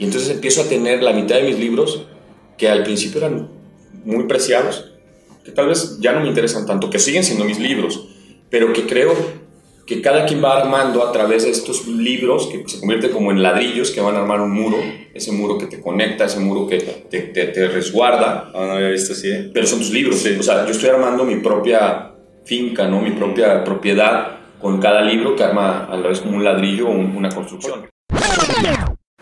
Y entonces empiezo a tener la mitad de mis libros que al principio eran muy preciados, que tal vez ya no me interesan tanto, que siguen siendo mis libros, pero que creo que cada quien va armando a través de estos libros que se convierten como en ladrillos que van a armar un muro, ese muro que te conecta, ese muro que te, te, te resguarda. Ah, no había visto así. ¿eh? Pero son tus libros, o sea, yo estoy armando mi propia finca, ¿no? mi propia propiedad con cada libro que arma a la vez como un ladrillo o una construcción.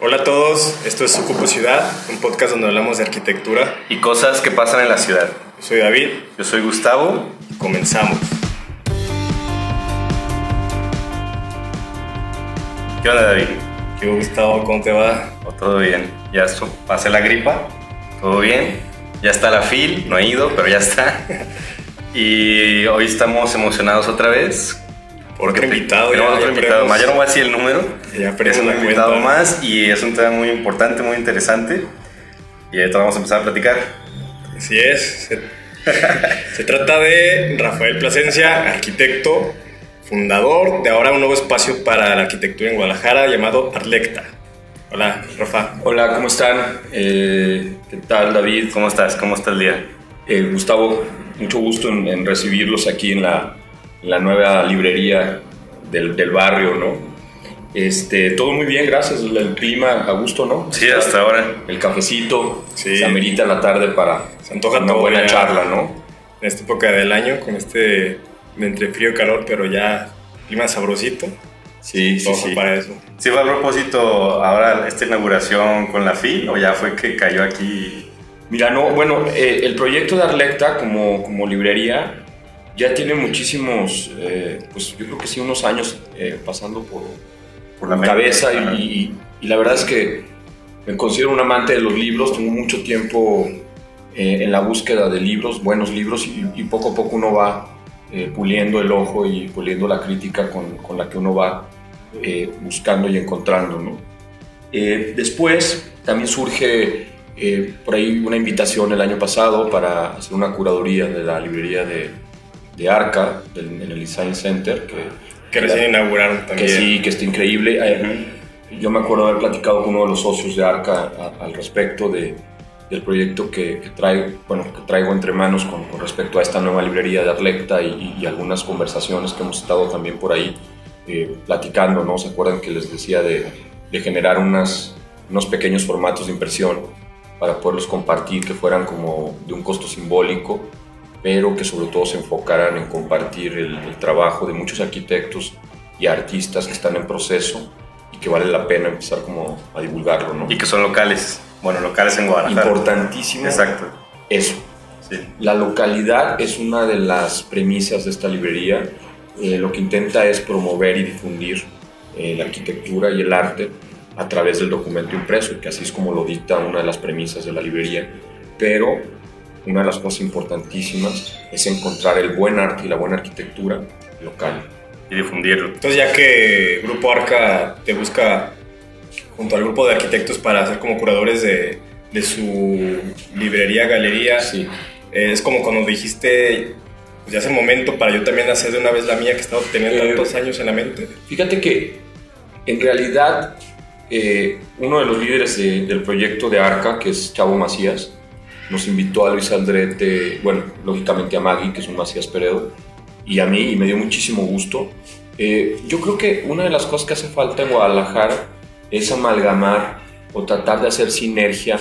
Hola a todos, esto es Ocupo Ciudad, un podcast donde hablamos de arquitectura y cosas que pasan en la ciudad. Yo soy David. Yo soy Gustavo. Comenzamos. ¿Qué onda, David? ¿Qué Gustavo? ¿Cómo te va? Oh, todo bien. Ya pasé la gripa, todo bien. Ya está la FIL, no he ido, pero ya está. y hoy estamos emocionados otra vez. Porque invitado. Tenemos otro invitado más. Ya no voy a decir el número. Ya es un invitado más y es un tema muy importante, muy interesante. Y ahorita vamos a empezar a platicar. Así es. Se, se trata de Rafael Plasencia, arquitecto, fundador de ahora un nuevo espacio para la arquitectura en Guadalajara llamado Arlecta. Hola, Rafa. Hola, ¿cómo están? Eh, ¿Qué tal, David? ¿Cómo estás? ¿Cómo está el día? Eh, Gustavo, mucho gusto en, recibirlos aquí en la, la nueva librería del, del, barrio, ¿no? Este, todo muy bien, gracias. El clima a gusto, ¿no? Sí, hasta ahora. El cafecito, sí. se amerita la tarde para se antoja una buena charla, ¿no? En esta época del año, con este de entre frío y calor, pero ya clima sabrosito. Sí, sí, sí. para eso. ¿Sí fue a propósito ahora esta inauguración con la FI o ya fue que cayó aquí? Mira, no, bueno, eh, el proyecto de Arlecta como, como librería ya tiene muchísimos, eh, pues yo creo que sí, unos años eh, pasando por, por la cabeza y, y, la verdad es que me considero un amante de los libros, tengo mucho tiempo en la búsqueda de libros, buenos libros y, y poco a poco uno va eh, puliendo el ojo y puliendo la crítica con, con la que uno va eh, buscando y encontrando. ¿no? Eh, después también surge por ahí una invitación el año pasado para hacer una curaduría de la librería de, de Arca en el Design Center. Que, que recién inauguraron también. Que sí, que está increíble. Yo me acuerdo haber platicado con uno de los socios de Arca al respecto de, del proyecto que, que, traigo, bueno, que traigo entre manos con, con, respecto a esta nueva librería de Arlecta y, y, algunas conversaciones que hemos estado también por ahí eh, platicando, ¿no? ¿Se acuerdan que les decía de, de, generar unas, unos pequeños formatos de impresión para poderlos compartir que fueran como de un costo simbólico, pero que sobre todo se enfocaran en compartir el, el trabajo de muchos arquitectos y artistas que están en proceso y que vale la pena empezar como a divulgarlo, ¿no? Y que son locales. Bueno, locales en Guadalajara. Importantísimo. Exacto. Eso. Sí. La localidad es una de las premisas de esta librería. Eh, lo que intenta es promover y difundir eh, la arquitectura y el arte a través del documento impreso, que así es como lo dicta una de las premisas de la librería. Pero una de las cosas importantísimas es encontrar el buen arte y la buena arquitectura local. Y difundirlo. Entonces, ya que Grupo Arca te busca junto al grupo de arquitectos para ser como curadores de, de su librería, galería. Sí. Es como cuando dijiste, pues ya es el momento para yo también hacer de una vez la mía que he estado teniendo eh, tantos años en la mente. Fíjate que en realidad eh, uno de los líderes de, del proyecto de Arca, que es Chavo Macías, nos invitó a Luis Aldrete, bueno, lógicamente a Maggie, que es un Macías Peredo, y a mí, y me dio muchísimo gusto. Eh, yo creo que una de las cosas que hace falta en Guadalajara es amalgamar o tratar de hacer sinergia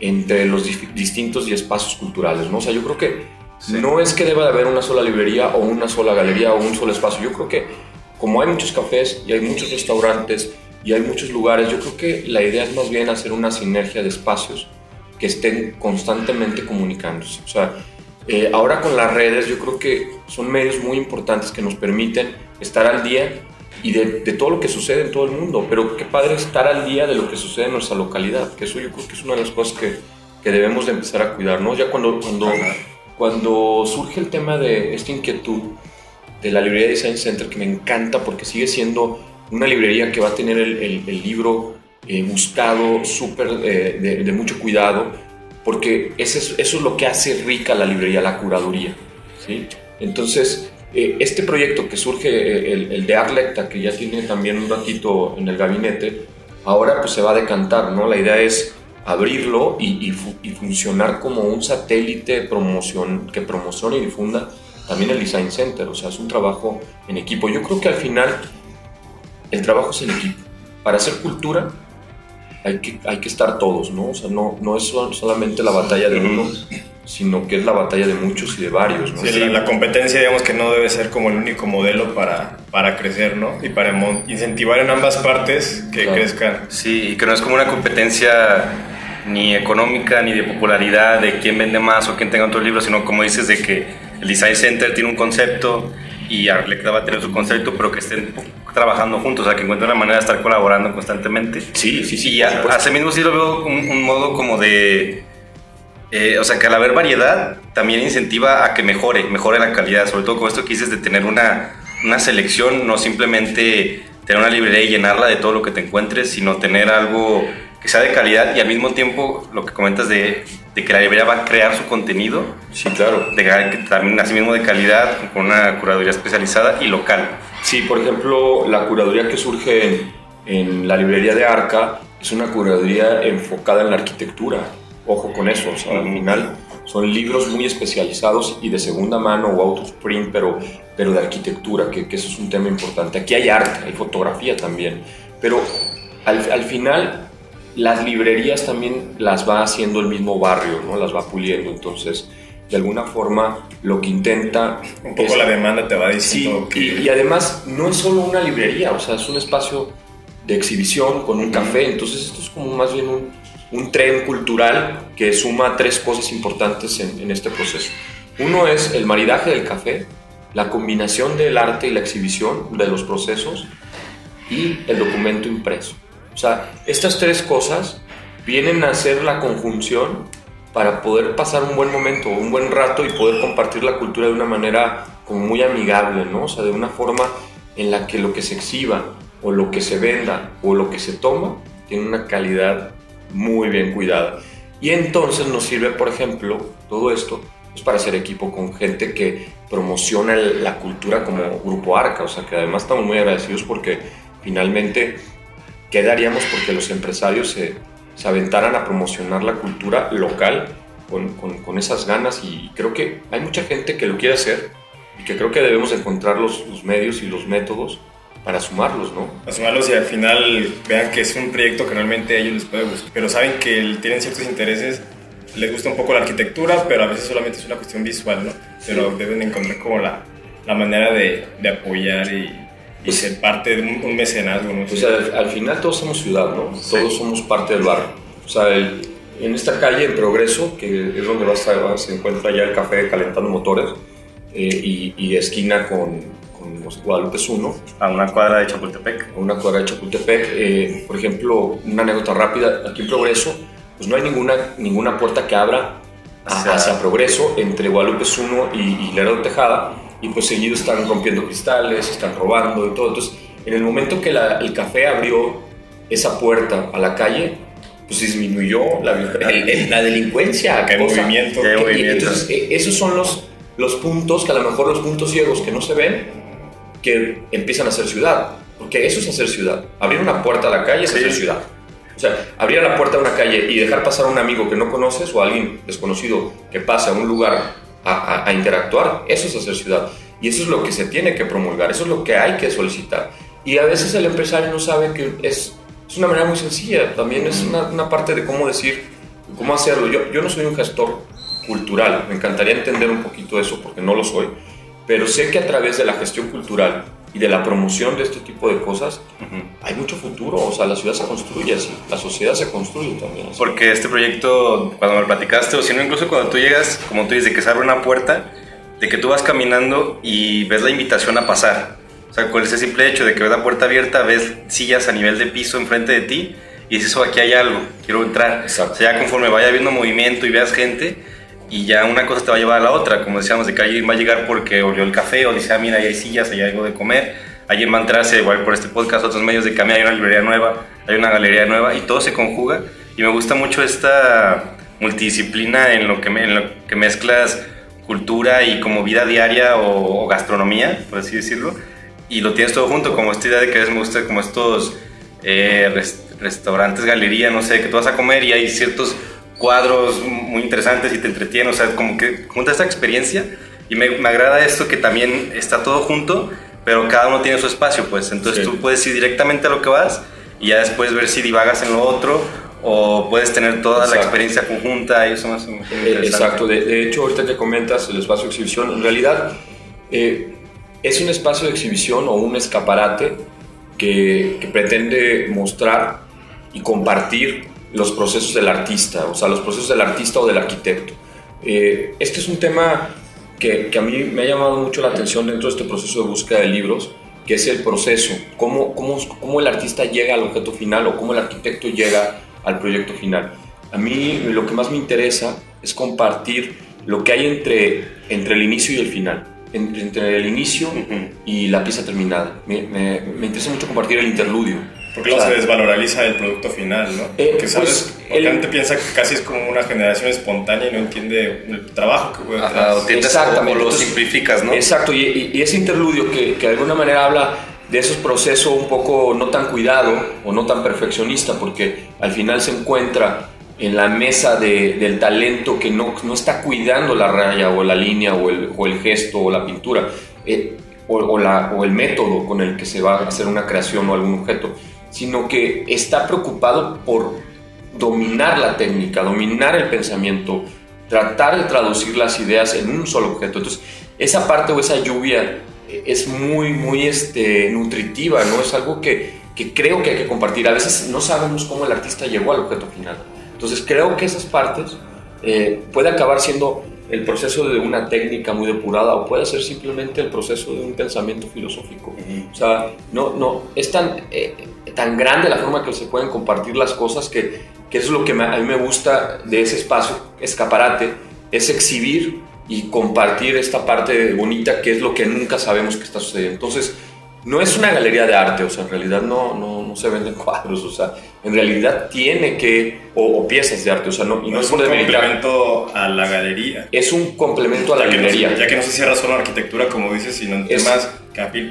entre los distintos y espacios culturales, ¿no? O sea, yo creo que sí. no es que deba de haber una sola librería o una sola galería o un solo espacio. Yo creo que como hay muchos cafés y hay muchos restaurantes y hay muchos lugares, yo creo que la idea es más bien hacer una sinergia de espacios que estén constantemente comunicándose. O sea, eh, ahora con las redes yo creo que son medios muy importantes que nos permiten estar al día y de, de, todo lo que sucede en todo el mundo. Pero qué padre estar al día de lo que sucede en nuestra localidad, que eso yo creo que es una de las cosas que, que debemos de empezar a cuidar, ¿no? Ya cuando, cuando, cuando surge el tema de esta inquietud de la librería Design Center, que me encanta porque sigue siendo una librería que va a tener el, el, el libro eh, buscado, súper eh, de, mucho cuidado, porque eso es, eso es lo que hace rica la librería, la curaduría, ¿sí? Entonces, eh, este proyecto que surge, el, el, de Arlecta, que ya tiene también un ratito en el gabinete, ahora pues se va a decantar, ¿no? La idea es abrirlo y, y, funcionar como un satélite promoción, que promocione y difunda también el Design Center, o sea, es un trabajo en equipo. Yo creo que al final el trabajo es en equipo. Para hacer cultura hay que, hay que estar todos, ¿no? O sea, no, no es solamente la batalla de uno, sino que es la batalla de muchos y de varios, ¿no? Sí, la, competencia, digamos que no debe ser como el único modelo para, para crecer, ¿no? Y para incentivar en ambas partes que crezcan. Sí, y que no es como una competencia ni económica ni de popularidad de quién vende más o quién tenga otro libro, sino como dices de que el Design Center tiene un concepto y Arlecta va a tener su concepto, pero que estén trabajando juntos, o sea, que encuentren una manera de estar colaborando constantemente. Sí, sí, sí. Y hace mismo sí lo veo un, un modo como de... Eh, o sea, que al haber variedad también incentiva a que mejore, mejore la calidad, sobre todo con esto que dices de tener una, una selección, no simplemente tener una librería y llenarla de todo lo que te encuentres, sino tener algo que sea de calidad y al mismo tiempo lo que comentas de, de que la librería va a crear su contenido. Sí, claro. De que también así mismo de calidad, con una curaduría especializada y local. Sí, por ejemplo, la curaduría que surge en, en la librería de Arca es una curaduría enfocada en la arquitectura. Ojo con eso, o sea, al final son libros muy especializados y de segunda mano o out of print, pero, pero de arquitectura, que, que eso es un tema importante. Aquí hay arte, hay fotografía también, pero al, al final las librerías también las va haciendo el mismo barrio, ¿no? Las va puliendo, entonces de alguna forma lo que intenta... Un poco la demanda te va diciendo sí, y, además no es solo una librería, o sea, es un espacio de exhibición con un café, entonces esto es como más bien un, un tren cultural que suma tres cosas importantes en, en este proceso. Uno es el maridaje del café, la combinación del arte y la exhibición de los procesos y el documento impreso. O sea, estas tres cosas vienen a ser la conjunción para poder pasar un buen momento, un buen rato y poder compartir la cultura de una manera muy amigable, ¿no? O sea, de una forma en la que lo que se exhiba o lo que se venda o lo que se toma tiene una calidad muy bien cuidada. Y entonces nos sirve, por ejemplo, todo esto pues para hacer equipo con gente que promociona la cultura como Grupo Arca, o sea que además estamos muy agradecidos porque finalmente ¿Qué daríamos porque los empresarios se, se aventaran a promocionar la cultura local con, con, esas ganas? Y creo que hay mucha gente que lo quiere hacer y que creo que debemos encontrar los, los medios y los métodos para sumarlos, ¿no? Para sumarlos y al final vean que es un proyecto que realmente a ellos les puede gustar, pero saben que tienen ciertos intereses, les gusta un poco la arquitectura, pero a veces solamente es una cuestión visual, ¿no? Pero deben encontrar como la, la manera de, de apoyar y, y ser parte de un, mecenazgo. ¿no? O sea, al, final todos somos ciudad, ¿no? Todos somos parte del barrio. O sea, en esta calle, en Progreso, que es donde vas a, se encuentra ya el café calentando motores, eh, y, esquina con, con Guadalupe 1. A una cuadra de Chapultepec. A una cuadra de Chapultepec. Eh, por ejemplo, una anécdota rápida, aquí en Progreso, pues no hay ninguna, ninguna puerta que abra hacia, Progreso entre Guadalupe 1 y, y Lerdo Tejada y pues seguido están rompiendo cristales, están robando y todo. Entonces, en el momento que el café abrió esa puerta a la calle, pues disminuyó la, la delincuencia. Que movimiento. entonces, e, esos son los, los puntos, que a lo mejor los puntos ciegos que no se ven, que empiezan a ser ciudad. Porque eso es hacer ciudad. Abrir una puerta a la calle es hacer ciudad. O sea, abrir la puerta a una calle y dejar pasar a un amigo que no conoces o a alguien desconocido que pasa a un lugar a, interactuar. Eso es hacer ciudad. Y eso es lo que se tiene que promulgar, eso es lo que hay que solicitar. Y a veces el empresario no sabe que es, es una manera muy sencilla, también es una, parte de cómo decir, cómo hacerlo. Yo, yo no soy un gestor cultural, me encantaría entender un poquito eso porque no lo soy, pero sé que a través de la gestión cultural y de la promoción de este tipo de cosas, hay mucho futuro. O sea, la ciudad se construye así, la sociedad se construye también. Porque este proyecto, cuando me platicaste, o si no, incluso cuando tú llegas, como tú dices, de que se abre una puerta, de que tú vas caminando y ves la invitación a pasar. O sea, con ese simple hecho de que ves la puerta abierta, ves sillas a nivel de piso enfrente de ti y dices, oh, aquí hay algo, quiero entrar. Exacto. O sea, ya conforme vaya viendo movimiento y veas gente, y ya una cosa te va a llevar a la otra, como decíamos, de que alguien va a llegar porque olió el café o dice, ah, mira, ahí hay sillas, hay algo de comer, alguien va a entrarse igual por este podcast, otros medios de cambio, hay una librería nueva, hay una galería nueva y todo se conjuga. Y me gusta mucho esta multidisciplina en lo que, en lo que mezclas cultura y como vida diaria o, gastronomía, por así decirlo, y lo tienes todo junto, como esta idea de que me gusta como estos eh, restaurantes, galería, no sé, que tú vas a comer y hay ciertos cuadros muy interesantes y te entretienen, o sea, como que junta esta experiencia y me, me agrada esto que también está todo junto, pero cada uno tiene su espacio, pues, entonces Sí. tú puedes ir directamente a lo que vas y ya después ver si divagas en lo otro o puedes tener toda la Exacto. experiencia conjunta y eso muy Eh. Exacto, de, de hecho ahorita que comentas el espacio de exhibición, en realidad eh, es un espacio de exhibición o un escaparate que, que pretende mostrar y compartir los procesos del artista, o sea, los procesos del artista o del arquitecto. Eh, este es un tema que, que a mí me ha llamado mucho la atención dentro de este proceso de búsqueda de libros, que es el proceso, cómo, cómo, cómo el artista llega al objeto final o cómo el arquitecto llega al proyecto final. A mí lo que más me interesa es compartir lo que hay entre, entre el inicio y el final, entre, entre el inicio y la pieza terminada. Me, me- me interesa mucho compartir el interludio. Porque luego sea, se desvaloriza el producto final, ¿no? Eh, Porque sabes, pues, porque el- la gente piensa que casi es como una generación espontánea y no entiende el trabajo que Ajá, detrás. o tiendes Exactamente, o lo entonces- simplificas, ¿no? Exacto, y, y- y ese interludio que, que de alguna manera habla de esos procesos un poco no tan cuidado o no tan perfeccionista, porque al final se encuentra en la mesa de- del talento que no, no está cuidando la raya o la línea o el, o el gesto o la pintura, eh, o, o la- o el método con el que se va a hacer una creación o algún objeto, sino que está preocupado por dominar la técnica, dominar el pensamiento, tratar de traducir las ideas en un solo objeto. Entonces, esa parte o esa lluvia eh, es muy, muy este, nutritiva, ¿no? Es algo que, que creo que hay que compartir. A veces no sabemos cómo el artista llegó al objeto final. Entonces, creo que esas partes eh, puede acabar siendo el proceso de una técnica muy depurada o puede ser simplemente el proceso de un pensamiento filosófico. O sea, no, no, es tan, eh, tan grande la forma que se pueden compartir las cosas que, que es lo que me- a mí me gusta de ese espacio, escaparate, es exhibir y compartir esta parte bonita que es lo que nunca sabemos que está sucediendo. Entonces, no es una galería de arte, o sea, en realidad no, no, no se venden cuadros, o sea, en realidad tiene que, o, o piezas de arte, o sea, no, y no es es un complemento a la galería. es un complemento a la ya, no, se- ya que no se cierra solo arquitectura, como dices, sino en Es- temas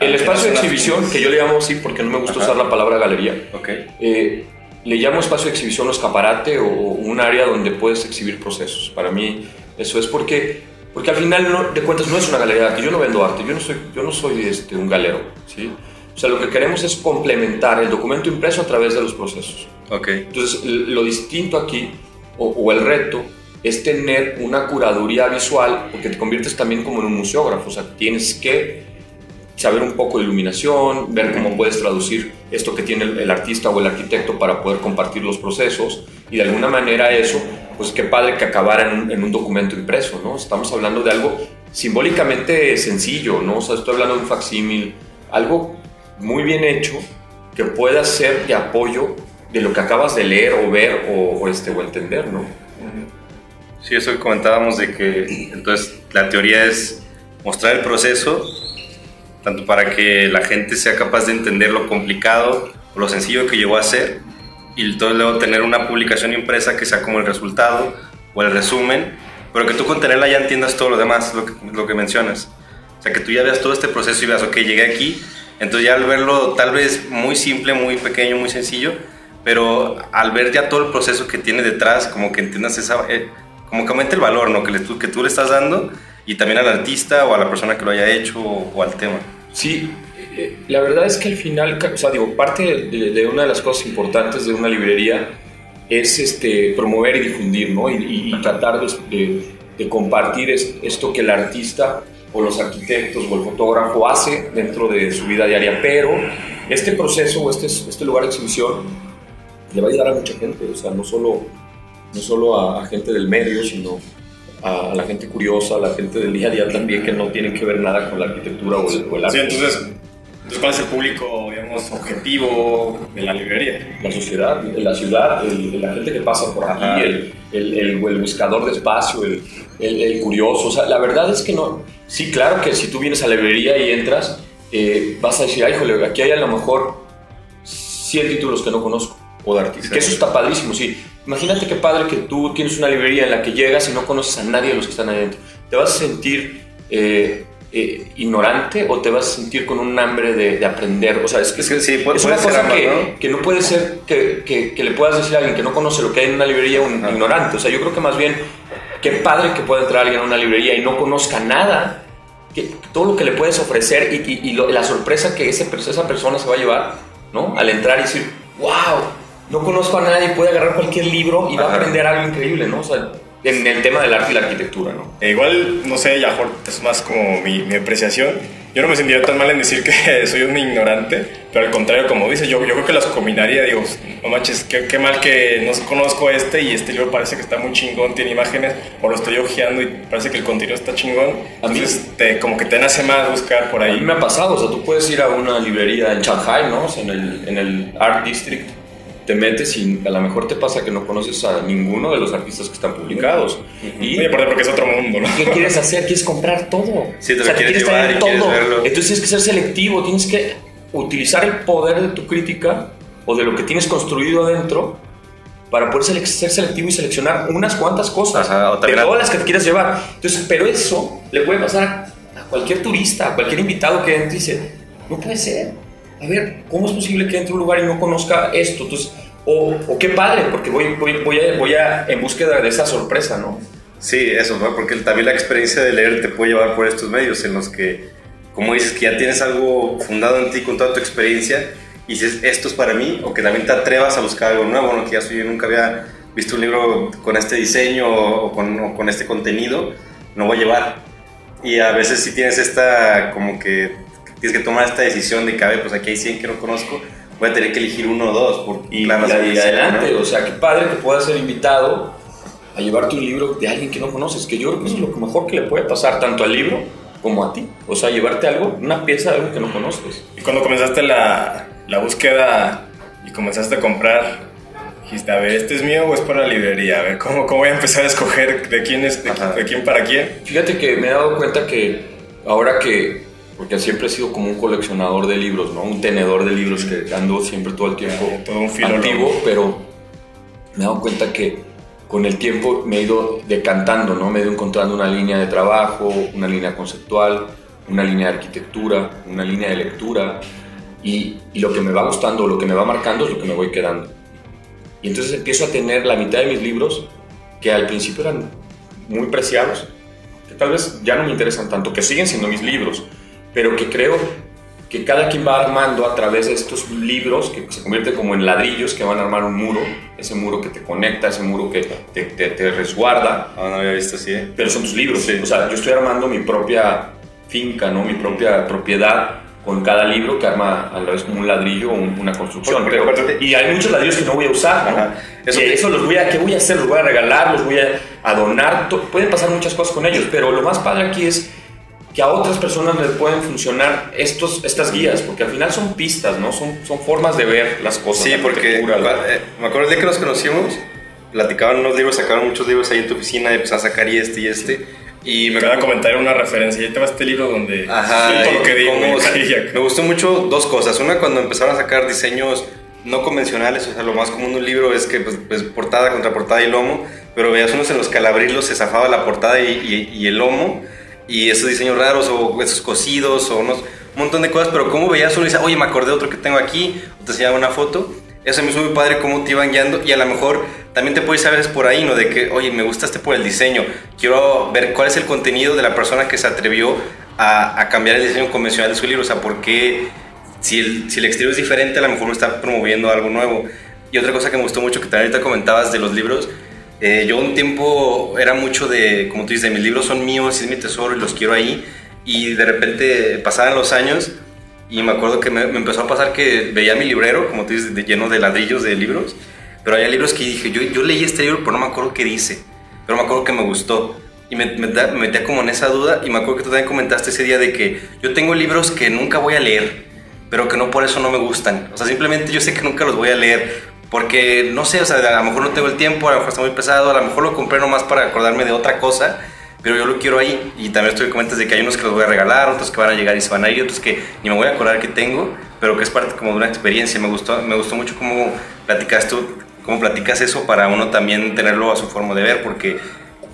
El espacio de exhibición, que yo le llamo así porque no me gusta Ajá. usar la palabra galería, Ok. eh, le llamo espacio de exhibición o escaparate o un área donde puedes exhibir procesos. Para mí eso es porque, porque al final no- de cuentas no es una galería de arte, yo no vendo arte, yo no soy, yo no soy este, un galero. ¿sí? O sea, lo que queremos es complementar el documento impreso a través de los procesos. Ok. Entonces, lo distinto aquí, o, o el reto, es tener una curaduría visual, porque te conviertes también como en un museógrafo, o sea, tienes que saber un poco de iluminación, ver cómo puedes traducir esto que tiene el, el artista o el arquitecto para poder compartir los procesos, y de alguna manera eso, pues qué padre que acabara en un, en un documento impreso, ¿no? Estamos hablando de algo simbólicamente sencillo, ¿no? O sea, estoy hablando de un facsímil, algo muy bien hecho que pueda ser de apoyo de lo que acabas de leer o ver o, o, este, o entender, ¿no? Sí, eso que comentábamos de que entonces la teoría es mostrar el proceso, tanto para que la gente sea capaz de entender lo complicado o lo sencillo que llegó a ser, y entonces luego tener una publicación impresa que sea como el resultado o el resumen, pero que tú con tenerla ya entiendas todo lo demás, lo que, lo que mencionas. O sea, que tú ya veas todo este proceso y veas, ok, llegué aquí, entonces ya al verlo tal vez muy simple, muy pequeño, muy sencillo, pero al ver ya todo el proceso que tiene detrás, como que entiendas esa... eh, como que aumente el valor ¿no? que, le, que tú le estás dando y también al artista o a la persona que lo haya hecho o, o al tema. Sí, eh, la verdad es que al final, o sea, digo, parte de, de, una de las cosas importantes de una librería es este, promover y difundir, ¿no? Y, y, y tratar de, de, compartir esto que el artista o los arquitectos o el fotógrafo hace dentro de su vida diaria, pero este proceso o este, este lugar de exhibición le va a ayudar a mucha gente, o sea, no solo, no solo a, a gente del medio, sino a, a, la gente curiosa, a la gente del día a día también que no tiene que ver nada con la arquitectura o el, o el arte. Sí, entonces, entonces, ¿cuál es el público, digamos, objetivo de la librería? La sociedad, la ciudad, el, la gente que pasa por aquí, el, el, el, buscador de espacio, el, curioso. O sea, la verdad es que no. Sí, claro que si tú vienes a la librería y entras, eh, vas a decir, ay, jole, aquí hay a lo mejor 100 títulos que no conozco o de artistas. Que eso está padrísimo, sí. Imagínate qué padre que tú tienes una librería en la que llegas y no conoces a nadie de los que están ahí adentro. Te vas a sentir eh, eh, ignorante o te vas a sentir con un hambre de, de aprender? O sea, es que Es que sí, puede- es puede una ser cosa ambas, que, ¿no? que no puede ser que, que- que le puedas decir a alguien que no conoce lo que hay en una librería un Ajá. ignorante. O sea, yo creo que más bien, qué padre que pueda entrar alguien a una librería y no conozca nada, que, todo lo que le puedes ofrecer y, y- y lo- la sorpresa que ese, esa persona se va a llevar, ¿no? Al entrar y decir, wow, no conozco a nadie, puede agarrar cualquier libro y va a aprender algo increíble, ¿no? O sea, en el tema del arte y la arquitectura, ¿no? E igual, no sé, ya es más como mi, mi apreciación. Yo no me sentiría tan mal en decir que soy un ignorante, pero al contrario, como dices, yo, yo creo que las combinaría, digo, no manches, qué, qué mal que no conozco este y este libro parece que está muy chingón, tiene imágenes, o lo estoy hojeando y parece que el contenido está chingón. A mí- Entonces, te, como que te nace más buscar por A mí ahí. me ha pasado, o sea, tú puedes ir a una librería en Shanghai, ¿no? O sea, en el, en el Art District, te metes y a lo mejor te pasa que no conoces a ninguno de los artistas que están publicados. Y, Oye, porque es otro mundo, ¿no? ¿Qué quieres hacer? Quieres comprar todo. Sí, te lo O sea, quieres llevar y quieres verlo. Entonces tienes que ser selectivo, tienes que utilizar el poder de tu crítica o de lo que tienes construido adentro para poder sele- ser selectivo y seleccionar unas cuantas cosas Ajá, de todas las que te quieras llevar. Entonces, pero eso le puede pasar a cualquier turista, a cualquier invitado que entre y dice, no puede ser. A ver, ¿cómo es posible que entre un lugar y no conozca esto? Entonces, o, o qué padre, porque voy, voy, voy, a, voy a en búsqueda de esa sorpresa, ¿no? Sí, eso, ¿no? porque también la experiencia de leer te puede llevar por estos medios en los que, como dices, que ya tienes algo fundado en ti con toda tu experiencia y dices, esto es para mí, o que también te atrevas a buscar algo nuevo, ¿no? que ya soy, yo nunca había visto un libro con este diseño o con, o con este contenido, no voy a llevar. Y a veces sí tienes esta, como que tienes que tomar esta decisión de que, a ver, pues aquí hay 100 que no conozco, voy a tener que elegir uno o dos. Por Y, la y- adelante, ¿no? o sea, qué padre que puedas ser invitado a llevarte un libro de alguien que no conoces, que yo creo que eso es lo mejor que le puede pasar tanto al libro como a ti. O sea, llevarte algo, una pieza de algo que no conoces. Y cuando comenzaste la, la búsqueda y comenzaste a comprar, dijiste, a ver, ¿este es mío o es para la librería? A ver, ¿cómo, cómo voy a empezar a escoger de quién es, de, de quién para quién? Fíjate que me he dado cuenta que ahora que, porque siempre he sido como un coleccionador de libros, ¿no? Un tenedor de libros que ando siempre todo el tiempo Todo un antiguo, pero me he dado cuenta que con el tiempo me he ido decantando, ¿no? Me he ido encontrando una línea de trabajo, una línea conceptual, una línea de arquitectura, una línea de lectura, y, y lo que me va gustando, lo que me va marcando es lo que me voy quedando. Y entonces empiezo a tener la mitad de mis libros que al principio eran muy preciados, que tal vez ya no me interesan tanto, que siguen siendo mis libros, pero que creo que cada quien va armando a través de estos libros que se convierten como en ladrillos que van a armar un muro, ese muro que te conecta, ese muro que te, te- te resguarda, Ah, no había visto así, ¿eh? pero son tus libros. O sea, yo estoy armando mi propia finca, ¿no? mi propia propiedad con cada libro que arma a la vez como un ladrillo o un- una construcción. Porque aparte- y hay muchos ladrillos que no voy a usar, ¿no? Ajá. Eso, Eso- eso los voy a, ¿qué voy a hacer? Los voy a regalar, los voy a, a donar. to- Pueden pasar muchas cosas con ellos, pero lo más padre aquí es que a otras personas les pueden funcionar estos, estas guías, porque al final son pistas, ¿no? Son, son formas de ver las cosas. Sí, la porque eh, me acuerdo el día que nos conocimos, platicaban unos libros, sacaron muchos libros ahí en tu oficina y empezaron a sacar y este y este. Y me Cada comentario una referencia. Y te va este libro donde Ajá, lo que y digo. y- me gustó mucho dos cosas. Una, cuando empezaron a sacar diseños no convencionales, o sea, lo más común de un libro es que pues, pues, portada contra portada y lomo, pero veías unos en los que al abrirlos se zafaba la portada y, y- y el lomo, y esos diseños raros, o esos cosidos, o unos, un montón de cosas, pero cómo veías uno y dices, oye, me acordé de otro que tengo aquí, o te enseñaba una foto. Eso me hizo muy padre cómo te iban guiando y a lo mejor también te puedes ir a veces por ahí, ¿no? De que, oye, me gusta este por el diseño, quiero ver cuál es el contenido de la persona que se atrevió a, cambiar el diseño convencional de su libro, o sea, por qué, si el, si el exterior es diferente, a lo mejor me está promoviendo algo nuevo. Y otra cosa que me gustó mucho, que también ahorita comentabas de los libros, eh, yo un tiempo era mucho de, como tú dices, mis libros son míos, es mi tesoro y los quiero ahí, y de repente pasaban los años y me acuerdo que me, empezó a pasar que veía mi librero, como tú dices, de- lleno de ladrillos de libros, pero había libros que dije, yo, yo leí este libro, pero no me acuerdo qué dice, pero me acuerdo que me gustó. Y me, me me metía como en esa duda y me acuerdo que tú también comentaste ese día de que yo tengo libros que nunca voy a leer, pero que no por eso no me gustan. O sea, simplemente yo sé que nunca los voy a leer porque, no sé, o sea, a lo mejor no tengo el tiempo, a lo mejor está muy pesado, a lo mejor lo compré nomás para acordarme de otra cosa, pero yo lo quiero ahí. Y también estoy comentas de que hay unos que los voy a regalar, otros que van a llegar y se van a ir, otros que ni me voy a acordar que tengo, pero que es parte como de una experiencia. Me gustó, me gustó mucho cómo platicas tú, cómo platicas eso para uno también tenerlo a su forma de ver, porque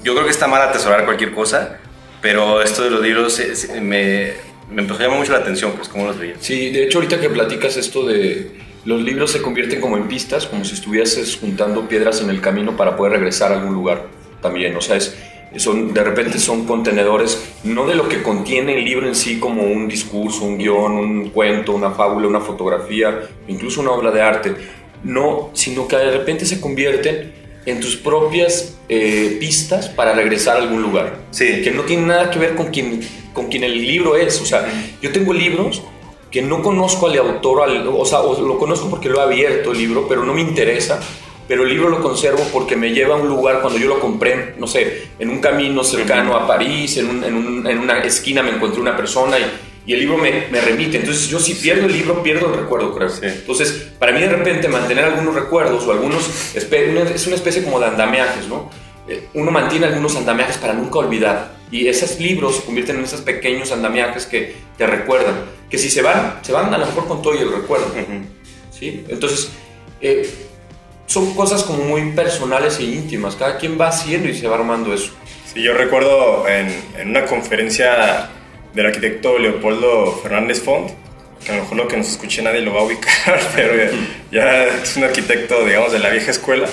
yo creo que está mal atesorar cualquier cosa, pero esto de los libros eh, me, me empezó a llamar mucho la atención, pues, cómo los veía. Sí, de hecho ahorita que platicas esto de los libros se convierten como en pistas, como si estuvieses juntando piedras en el camino para poder regresar a algún lugar también, o sea, es, son, de repente son contenedores, no de lo que contiene el libro en sí como un discurso, un guion, un cuento, una fábula, una fotografía, incluso una obra de arte, no, sino que de repente se convierten en tus propias eh, pistas para regresar a algún lugar. Sí. Que no tiene nada que ver con quien, con quien el libro es. O sea, yo tengo libros que no conozco al autor, al- o sea, lo conozco porque lo he abierto el libro, pero no me interesa. Pero el libro lo conservo porque me lleva a un lugar cuando yo lo compré, no sé, en un camino cercano a París, en, un- en un- en una esquina me encontré una persona y, y el libro me, me remite. Entonces yo si pierdo el libro, pierdo el recuerdo, creo. Sí. Entonces, para mí de repente mantener algunos recuerdos o algunos, es una especie como de andamiajes, ¿no? Eh, Uno mantiene algunos andamiajes para nunca olvidar. Y esos libros se convierten en esos pequeños andamiajes que te recuerdan. Que si se van, se van a lo mejor con todo y el recuerdo. ¿sí? Entonces, eh, son cosas como muy personales e íntimas. Cada quien va haciendo y se va armando eso. Sí, yo recuerdo en, en una conferencia del arquitecto Leopoldo Fernández Font, que a lo mejor lo que nos escuche nadie lo va a ubicar, pero ya, ya es un arquitecto, digamos, de la vieja escuela.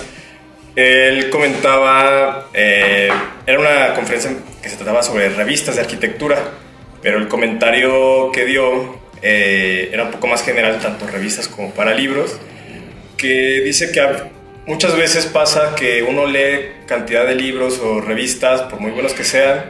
Él comentaba, eh, era una conferencia que se trataba sobre revistas de arquitectura, pero el comentario que dio eh, era un poco más general, tanto revistas como para libros, que dice que muchas veces pasa que uno lee cantidad de libros o revistas, por muy buenos que sean,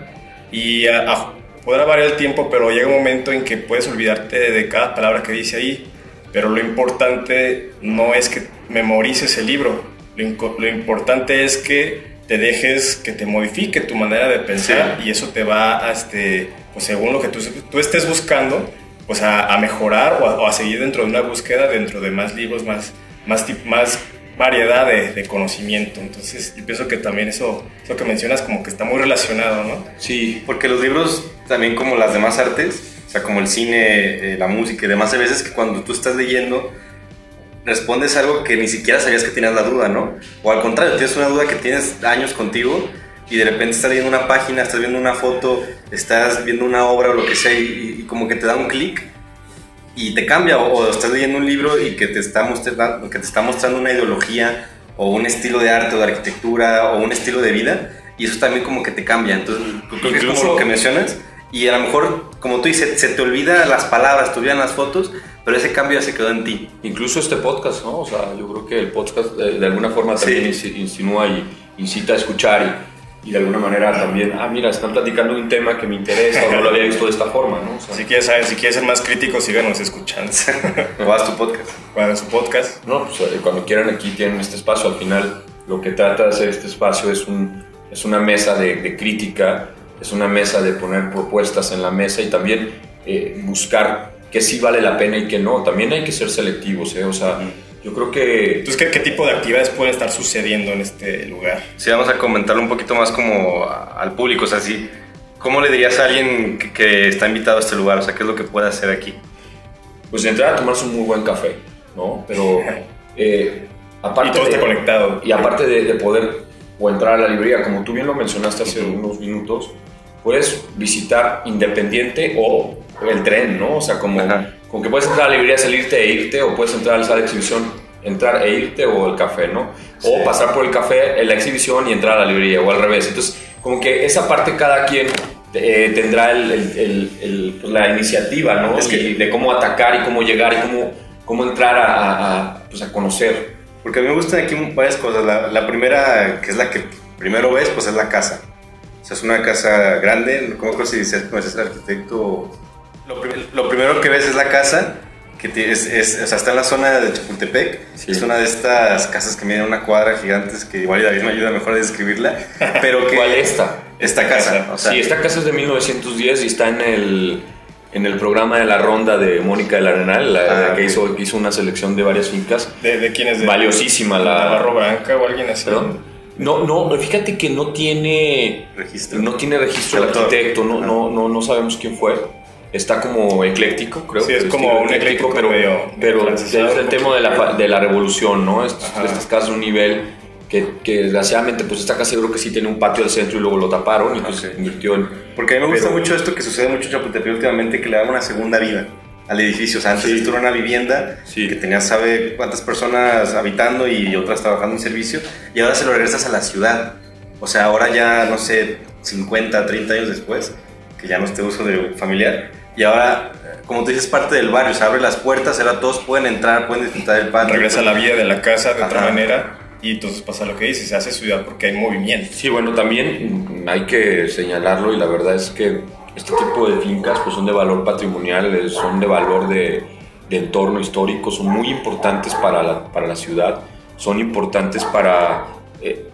y a- podrá variar el tiempo, pero llega un momento en que puedes olvidarte de cada palabra que dice ahí. Pero lo importante no es que memorices el libro, lo, lo importante es que te dejes que te modifique tu manera de pensar y eso te va a, este, pues según lo que tú, tú estés buscando, pues a, a mejorar o a, o a seguir dentro de una búsqueda, dentro de más libros, más, más, más variedad de, de conocimiento. Entonces, yo pienso que también eso, eso que mencionas como que está muy relacionado, ¿no? Sí, Porque los libros, también como las demás artes, o sea, como el cine, eh, la música y demás, hay veces que cuando tú estás leyendo, respondes algo que ni siquiera sabías que tenías la duda, ¿no? O al contrario, tienes una duda que tienes años contigo y de repente estás leyendo una página, estás viendo una foto, estás viendo una obra o lo que sea y, y como que te da un clic y te cambia o, o estás leyendo un libro y que te, está mostrando, que te está mostrando una ideología o un estilo de arte o de arquitectura o un estilo de vida y eso también como que te cambia. Entonces, creo que es como lo que mencionas y a lo mejor, como tú dices, se te olvidan las palabras, te olvidan las fotos, pero ese cambio ya se quedó en ti. incluso este podcast, ¿no? O sea, yo creo que el podcast de, de alguna forma también Sí. insi- insinúa y incita a escuchar y, y de alguna manera también, ah, mira, están platicando de un tema que me interesa o no lo había visto de esta forma, ¿no? O sea, Si quieres, saber- si quieres ser más crítico, síganos escuchando. Haz tu podcast. En su podcast. No, pues cuando quieran aquí tienen este espacio. Al final lo que trata de hacer este espacio es, un, es una mesa de, de crítica, es una mesa de poner propuestas en la mesa y también eh, buscar qué sí vale la pena y qué no. También hay que ser selectivos, ¿eh? O sea, yo creo que... Entonces, ¿qué, qué tipo de actividades pueden estar sucediendo en este lugar? Sí, vamos a comentarlo un poquito más como a- al público, o sea, sí, ¿cómo le dirías a alguien que, que está invitado a este lugar? O sea, ¿qué es lo que puede hacer aquí? Pues de entrada tomarse un muy buen café, ¿no? Pero eh, aparte y todo de- está conectado. Y aparte de, de poder o entrar a la librería, como tú bien lo mencionaste hace unos minutos, puedes visitar Independiente o el tren, ¿no? O sea, como, como que puedes entrar a la librería, salirte e irte, o puedes entrar a la sala de exhibición, entrar e irte, o el café, ¿no? O Sí. pasar por el café, en la exhibición y entrar a la librería, o al revés. Entonces, como que esa parte cada quien eh, tendrá el- el- el- pues, la iniciativa, ¿no? Es que- Y de cómo atacar y cómo llegar y cómo, cómo entrar a, a- a, pues, a conocer. Porque a mí me gustan aquí varias cosas. La, la primera, que es la que primero ves, pues es la casa. O sea, es una casa grande. ¿Cómo creo si dices, no, es el arquitecto? Lo, prim- lo primero que ves es la casa, que es, es- o sea, está en la zona de Chapultepec. Sí. Es una de estas casas que miden una cuadra gigantes, que igual David me ayuda mejor a describirla. Pero que, ¿Cuál esta? Esta casa. O sea, sí, esta casa es de 1910 y está en el, en el programa de la ronda de Mónica del Arenal, la, Ah, la que hizo, hizo una selección de varias fincas. ¿De, de quién es? De, Valiosísima la... Navarro Branca o alguien así? ¿Perdón? No, no, fíjate que no tiene registro. no tiene registro el arquitecto, no, Ah. no, no, no sabemos quién fue. Está como ecléctico, creo. Sí, es el como un ecléctico pero, medio- pero medio es el tema de la, de la revolución, ¿no? Estas, Ajá. estas casas de un nivel que, que, desgraciadamente pues esta casa yo creo que sí tiene un patio al centro y luego lo taparon y pues se convirtió en... Porque a mí me gusta mucho esto que sucede mucho en Chapultepec últimamente, que le dan una segunda vida al edificio. O sea, antes esto era una vivienda que tenía sabe cuántas personas habitando y otras trabajando en servicio y ahora se lo regresas a la ciudad. O sea, ahora ya, no sé, 50, 30 años después, que ya no esté uso de familiar, y ahora, como tú dices, parte del barrio, se abre las puertas, ahora todos pueden entrar, pueden disfrutar del patio. Regresa la vida de la casa de otra manera y entonces pasa lo que dices, se hace ciudad porque hay movimiento. Sí, bueno, también hay que señalarlo y la verdad es que este tipo de fincas pues son de valor patrimonial, son de valor de, de entorno histórico, son muy importantes para la, para la ciudad, son importantes para eh,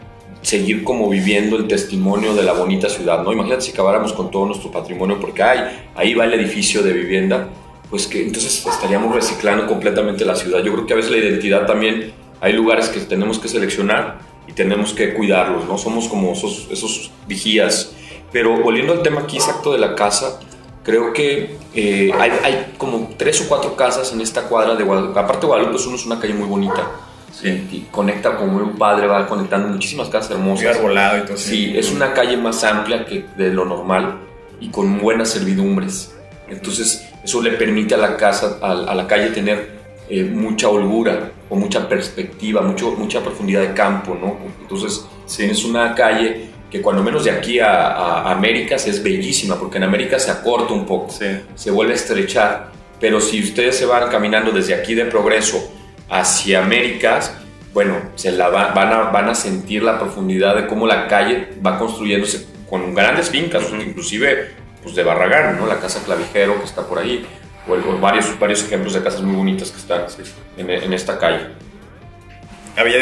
seguir como viviendo el testimonio de la bonita ciudad, ¿no? Imagínate si acabáramos con todo nuestro patrimonio porque ahí va el edificio de vivienda, pues que entonces estaríamos reciclando completamente la ciudad. Yo creo que a veces la identidad también hay lugares que tenemos que seleccionar y tenemos que cuidarlos, ¿no? Somos como esos, esos vigías. Pero volviendo al tema aquí exacto de la casa, creo que eh, hay, hay, como tres o cuatro casas en esta cuadra de Guadalupe. Aparte de Guadalupe, es una calle muy bonita. Sí. Y conecta como un padre, va conectando muchísimas casas hermosas. Muy arbolado y todo Sí, es una calle más amplia que de lo normal y con buenas servidumbres. Entonces, eso le permite a la casa, a, a la calle tener eh, mucha holgura o mucha perspectiva, mucho, mucha profundidad de campo, ¿no? Entonces tienes una calle que cuando menos de aquí a, a, Américas es bellísima, porque en América se acorta un poco, sí. se vuelve a estrechar, pero si ustedes se van caminando desde aquí de Progreso hacia Américas, bueno, se la va, van, a, van a sentir la profundidad de cómo la calle va construyéndose con grandes fincas, uh -huh. inclusive pues de Barragán, ¿no? La casa Clavijero que está por ahí, o, o, varios, varios ejemplos de casas muy bonitas que están en, en esta calle.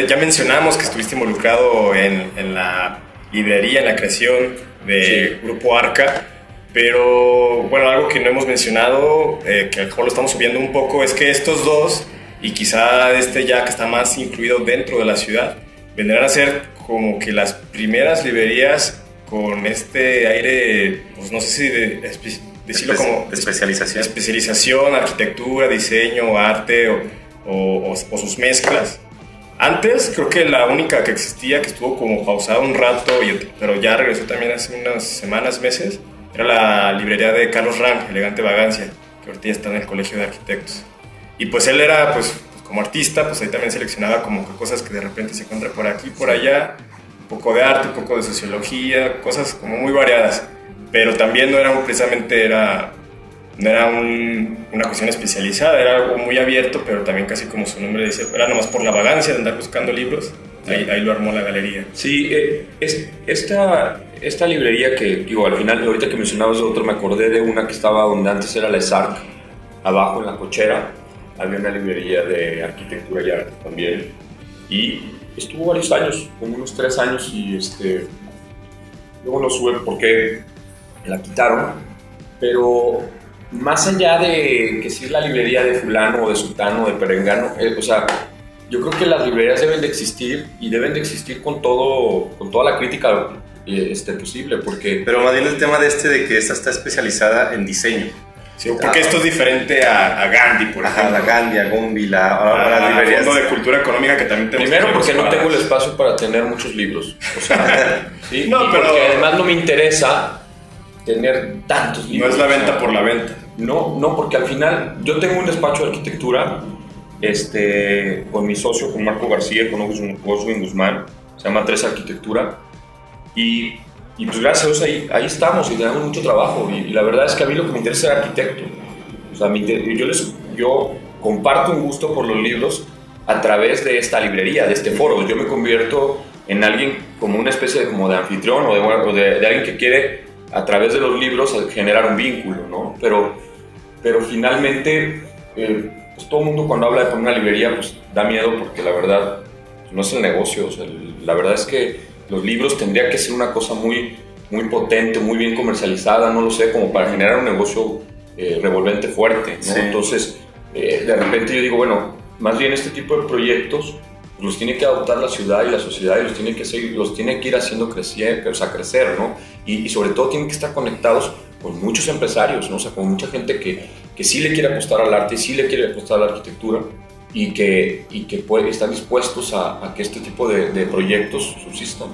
Ya mencionamos que estuviste involucrado en, en, la librería, en la creación de sí. Grupo Arca, pero bueno, algo que no hemos mencionado, eh, que a lo mejor lo estamos subiendo un poco, es que estos dos, y quizá este ya que está más incluido dentro de la ciudad, vendrán a ser como que las primeras librerías con este aire, pues no sé si de, decirlo como de especialización. especialización, arquitectura, diseño, arte o, o, o, sus mezclas. Antes creo que la única que existía, que estuvo como pausada un rato, pero ya regresó también hace unas semanas, meses, era la librería de Carlos Ram, Elegante Vagancia, que ahorita ya está en el Colegio de Arquitectos. Y pues él era, pues, como artista, pues ahí también seleccionaba como que cosas que de repente se encuentran por aquí, por allá, un poco de arte, un poco de sociología, cosas como muy variadas. Pero también no era precisamente era, no era un, una cuestión especializada, era algo muy abierto, pero también casi como su nombre dice, era nomás por la vagancia de andar buscando libros, ahí, ahí lo armó la galería. Sí, eh, es, esta, esta librería que, digo, al final, ahorita que mencionabas de otro, me acordé de una que estaba donde antes era la ESARC, abajo en la cochera, había una librería de arquitectura ya también, y estuvo varios años, como unos tres años, y este, luego lo sube porque la quitaron, pero más allá de que si es la librería de fulano o de sultano o de perengano, eh, o sea, yo creo que las librerías deben de existir y deben de existir con todo, con toda la crítica eh, este, posible, porque... Pero más bien el tema de este de que esta está especializada en diseño. Sí, porque ah, esto es diferente a, a Gandhi, por ajá, ejemplo. la Gandhi, a Gombi, la, a, a, la librería Fondo de Cultura Económica que también tenemos Primero porque no tengo el espacio para tener muchos libros. O sea, ¿sí? no, y pero... porque además no me interesa tener tantos libros. No es la venta por la venta. No, no, porque al final yo tengo un despacho de arquitectura este, con mi socio, con Marco García, con Oswin Guzmán, se llama Tres Arquitectura, y, y pues gracias a Dios ahí, ahí estamos y tenemos mucho trabajo, y, y, la verdad es que a mí lo que me interesa es ser arquitecto. O sea, yo, les, yo comparto un gusto por los libros a través de esta librería, de este foro. Yo me convierto en alguien como una especie de, como de anfitrión o de, o de, de alguien que quiere a través de los libros generar un vínculo, ¿no? Pero, pero finalmente, eh, pues todo el mundo cuando habla de poner una librería, pues da miedo porque la verdad pues, no es el negocio. O sea, la verdad es que los libros tendría que ser una cosa muy, muy potente, muy bien comercializada, no lo sé, como para generar un negocio eh, revolvente fuerte, ¿no? Sí. Entonces, eh, de repente yo digo, bueno, más bien este tipo de proyectos los tiene que adoptar la ciudad y la sociedad y los tiene que, seguir, los tiene que ir haciendo crecer, o sea, crecer, ¿no? Y, y, sobre todo tienen que estar conectados con muchos empresarios, ¿no? O sea, con mucha gente que, que sí le quiere apostar al arte, sí le quiere apostar a la arquitectura y que, y que puede, están dispuestos a, a que este tipo de, de proyectos subsistan.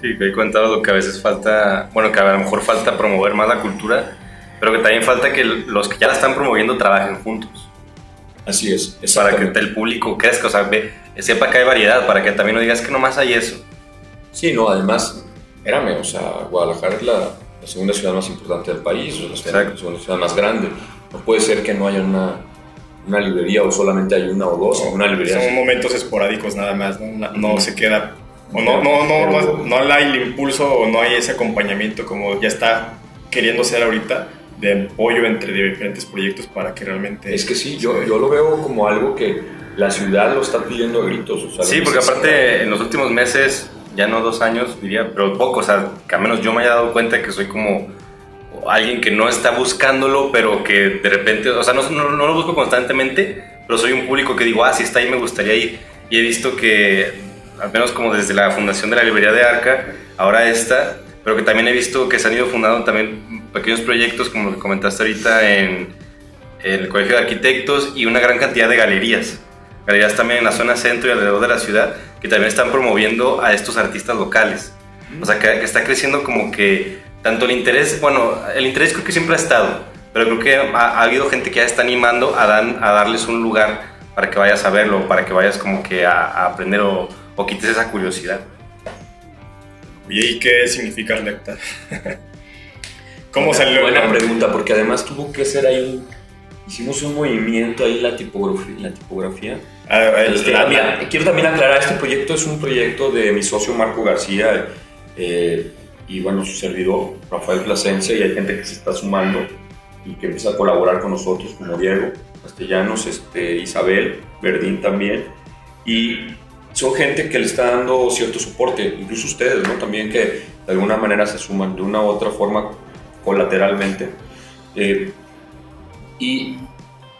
Sí, que he contado lo que a veces falta, bueno, que a lo mejor falta promover más la cultura, pero que también falta que los que ya la están promoviendo trabajen juntos. Así es, Para que el público crezca, o sea, ve- sepa que hay variedad, para que también no digas que nomás hay eso. Sí, no, además, espérame, o sea, Guadalajara es la, la segunda ciudad más importante del país, o la segunda, Exacto. segunda ciudad más grande. No puede ser que no haya una, una librería o solamente hay una o dos, una librería. Son momentos esporádicos nada más, ¿no? No, se queda. O no, no, no, no, no hay el impulso o no hay ese acompañamiento como ya está queriendo ser ahorita de apoyo entre diferentes proyectos para que realmente. Es que sí, yo, yo lo veo como algo que la ciudad lo está pidiendo a gritos. O sea, Sí, porque aparte en los últimos meses, ya no dos años, diría, pero poco, o sea, que al menos yo me haya dado cuenta que soy como alguien que no está buscándolo, pero que de repente, o sea, no, no, no lo busco constantemente, pero soy un público que digo, ah, si está ahí me gustaría ir. Y he visto que, al menos como desde la fundación de la librería de Arca, ahora esta, pero que también he visto que se han ido fundando también pequeños proyectos, como lo que comentaste ahorita, en, en el Colegio de Arquitectos y una gran cantidad de galerías. Galerías también en la zona centro y alrededor de la ciudad, que también están promoviendo a estos artistas locales. O sea, que, que está creciendo como que tanto el interés, bueno, el interés creo que siempre ha estado, pero creo que ha, ha habido gente que ya está animando a, dan- a darles un lugar para que vayas a verlo, para que vayas como que a, a aprender o, o quites esa curiosidad. Oye, ¿y qué significa Arlecta? ¿Cómo salió? Buena pregunta, porque además tuvo que ser ahí un. Hicimos un movimiento ahí en la tipografía. La tipografía. Ah, el- Este, la- mira, quiero también aclarar, este proyecto es un proyecto de mi socio Marco García eh, y bueno, su servidor, Rafael Plasencia, y hay gente que se está sumando y que empieza a colaborar con nosotros, como Diego Castellanos, este, Isabel, Verdín también, y son gente que le está dando cierto soporte, incluso ustedes, ¿no? También que de alguna manera se suman de una u otra forma colateralmente. Eh, y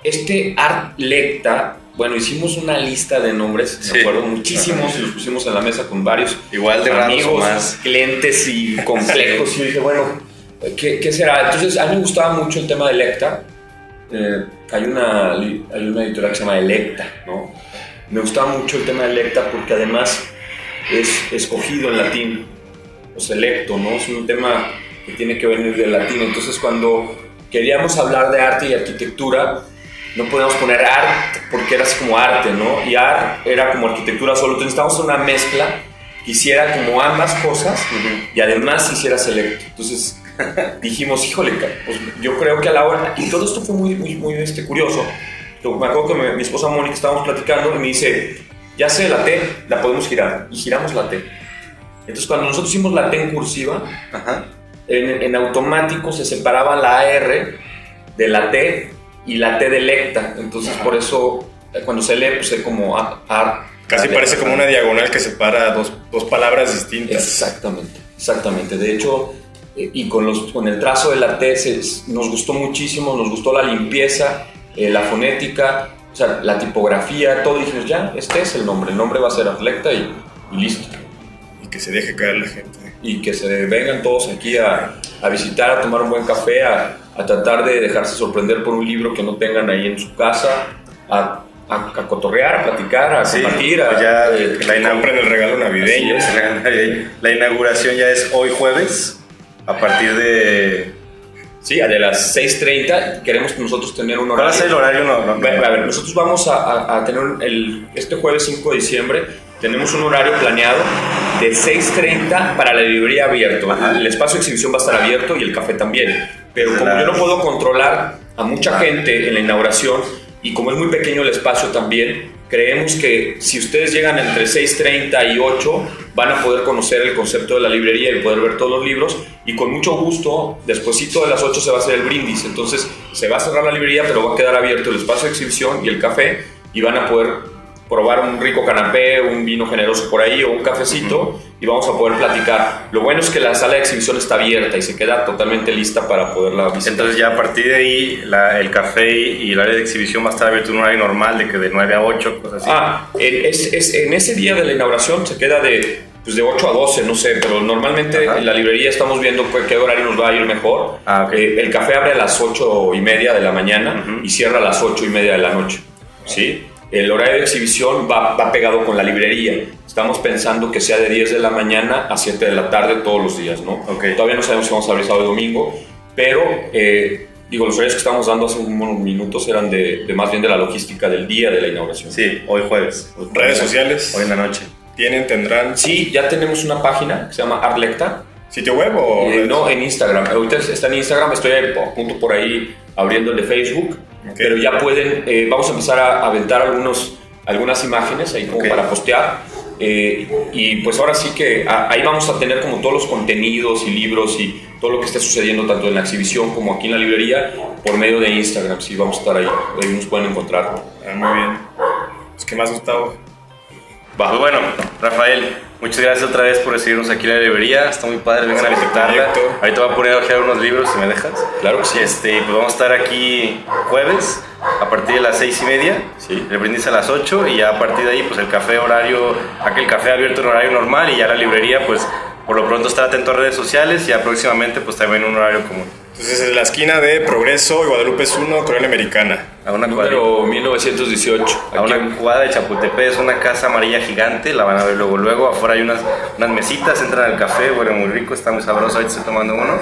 este Art Lecta, bueno, hicimos una lista de nombres, Sí. me acuerdo muchísimos, y los pusimos en la mesa con varios Igual de amigos, más. clientes y complejos. y yo dije, bueno, ¿qué, qué será? Entonces, a mí me gustaba mucho el tema de Lecta. Eh, hay, una, hay una editorial que se llama Electa, ¿no? Me gustaba mucho el tema de Electa porque además es escogido en latín, o selecto, ¿no? Es un tema que tiene que venir del latín. Entonces, cuando queríamos hablar de arte y arquitectura, no podíamos poner art porque era así como arte, ¿no? Y art era como arquitectura solo. Entonces, necesitábamos una mezcla que hiciera como ambas cosas y además hiciera selecto. Entonces, dijimos, híjole, pues yo creo que a la hora, y todo esto fue muy, muy, muy este, curioso. Lo- Me acuerdo que mi esposa Mónica estábamos platicando y me dice, ya sé la T, la podemos girar. Y giramos la T. Entonces, cuando nosotros hicimos la T en cursiva, Ajá. en, en automático se separaba la AR de la T y la T de lecta. Entonces, por eso, cuando se lee, pues es como A. A- Casi parece como una diagonal que separa dos, dos palabras distintas. Exactamente, exactamente. De hecho, eh, y con, los, con el trazo de la T se- nos gustó muchísimo, nos gustó la limpieza, eh, la fonética, o sea, la tipografía, todo. Dijimos, ya, este es el nombre, el nombre va a ser Aflecta y, y listo. Y que se deje caer la gente. Y que se vengan todos aquí a, a visitar, a tomar un buen café, a, a tratar de dejarse sorprender por un libro que no tengan ahí en su casa, a, a- a cotorrear, a platicar, a Sí, compartir, a, pues ya eh, la inauguración. Compren el regalo navideño. La inauguración ya es hoy jueves, a partir de... Sí, de las 6.30 queremos nosotros tener un ¿Cuál horario. ser el horario? No, no, Bueno, A ver, nosotros vamos a, tener el, este jueves 5 de diciembre, tenemos un horario planeado de 6.30 para la librería abierto. El espacio de exhibición va a estar abierto y el café también. Pero como yo no puedo controlar a mucha gente en la inauguración y como es muy pequeño el espacio también, creemos que si ustedes llegan entre 6.30 y 8 van a poder conocer el concepto de la librería y poder ver todos los libros. Y con mucho gusto, despuesito de las 8 se va a hacer el brindis, entonces se va a cerrar la librería pero va a quedar abierto el espacio de exhibición y el café y van a poder probar un rico canapé, un vino generoso por ahí o un cafecito y vamos a poder platicar. Lo bueno es que la sala de exhibición está abierta y se queda totalmente lista para poderla visitar. Entonces ya a partir de ahí la- el café y el área de exhibición va a estar abierto en un horario normal de que de 9 a 8, cosas así. Ah, en, es- es- en ese día de la inauguración se queda de, pues de 8 a 12, no sé, pero normalmente Ajá. en la librería estamos viendo qué horario nos va a ir mejor. Ah, ok. Eh, el café abre a las 8 y media de la mañana y cierra a las 8 y media de la noche. ¿sí? El horario de exhibición va, va pegado con la librería. Estamos pensando que sea de 10 de la mañana a 7 de la tarde todos los días, ¿no? Ok. Todavía no sabemos si vamos a abrir sábado y domingo, pero eh, digo, los horarios que estamos dando hace unos minutos eran de, de más bien de la logística del día de la inauguración. Sí, hoy jueves. Redes sociales. Hoy en la noche. Tienen, tendrán Sí, ya tenemos una página que se llama Arlecta. sitio web o Eh, no, en Instagram. Ahorita está en Instagram, estoy a punto por ahí abriendo el de Facebook. Pero ya pueden, eh, vamos a empezar a aventar algunos, algunas imágenes ahí como para postear. Eh, y pues ahora sí que a- ahí vamos a tener como todos los contenidos y libros y todo lo que esté sucediendo tanto en la exhibición como aquí en la librería por medio de Instagram. Sí, vamos a estar ahí. Ahí nos pueden encontrar. Ah, muy bien. Pues, ¿Qué más, Gustavo? Pues bueno, Rafael, muchas gracias otra vez por recibirnos aquí en la librería. Está muy padre, vengan a visitarla. Ahorita voy a poner a ojear unos libros si me dejas. Claro que sí. Este, pues vamos a estar aquí jueves a partir de las seis y media. Sí. El brindis a las 8 y ya a partir de ahí, pues el café horario, aquel café abierto en horario normal y ya la librería, pues por lo pronto estar atento a redes sociales y ya próximamente, pues también un horario común. Entonces, es la esquina de Progreso y Guadalupe es 1, Colonia Americana. A una cuadrilla. Número 1918. A Aquí una cuadra de Chapultepec es una casa amarilla gigante, la van a ver luego. Luego afuera hay unas, unas mesitas, entran al café, huele muy rico, está muy sabroso, ahorita estoy tomando uno.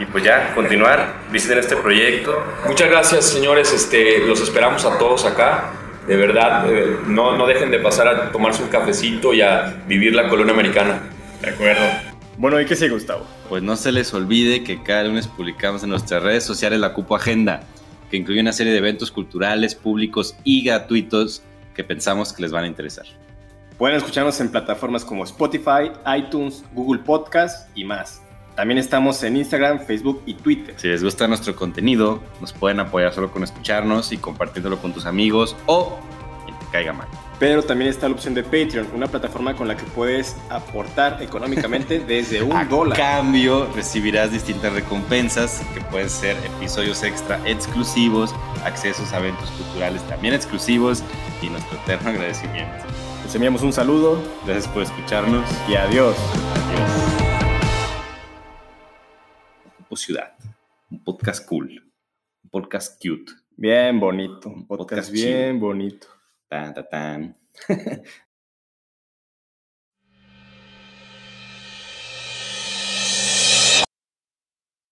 Y pues ya, continuar, visiten este proyecto. Muchas gracias, señores. Este, los esperamos a todos acá. De verdad, eh, no, no dejen de pasar a tomarse un cafecito y a vivir la colonia americana. De acuerdo. Bueno, ¿y qué sigue, Gustavo? Pues no se les olvide que cada lunes publicamos en nuestras redes sociales la Cupo Agenda, que incluye una serie de eventos culturales, públicos y gratuitos que pensamos que les van a interesar. Pueden escucharnos en plataformas como Spotify, iTunes, Google Podcast y más. También estamos en Instagram, Facebook y Twitter. Si les gusta nuestro contenido, nos pueden apoyar solo con escucharnos y compartiéndolo con tus amigos o quien te caiga mal. Pero también está la opción de Patreon, una plataforma con la que puedes aportar económicamente desde un A dólar. cambio, recibirás distintas recompensas que pueden ser episodios extra exclusivos, accesos a eventos culturales también exclusivos y nuestro eterno agradecimiento. Les enviamos un saludo Gracias por escucharnos. y adiós. Adiós. Ciudad. Un podcast cool. Un podcast cute. Bien bonito, un podcast podcast bien bonito. Tan, tan, tan.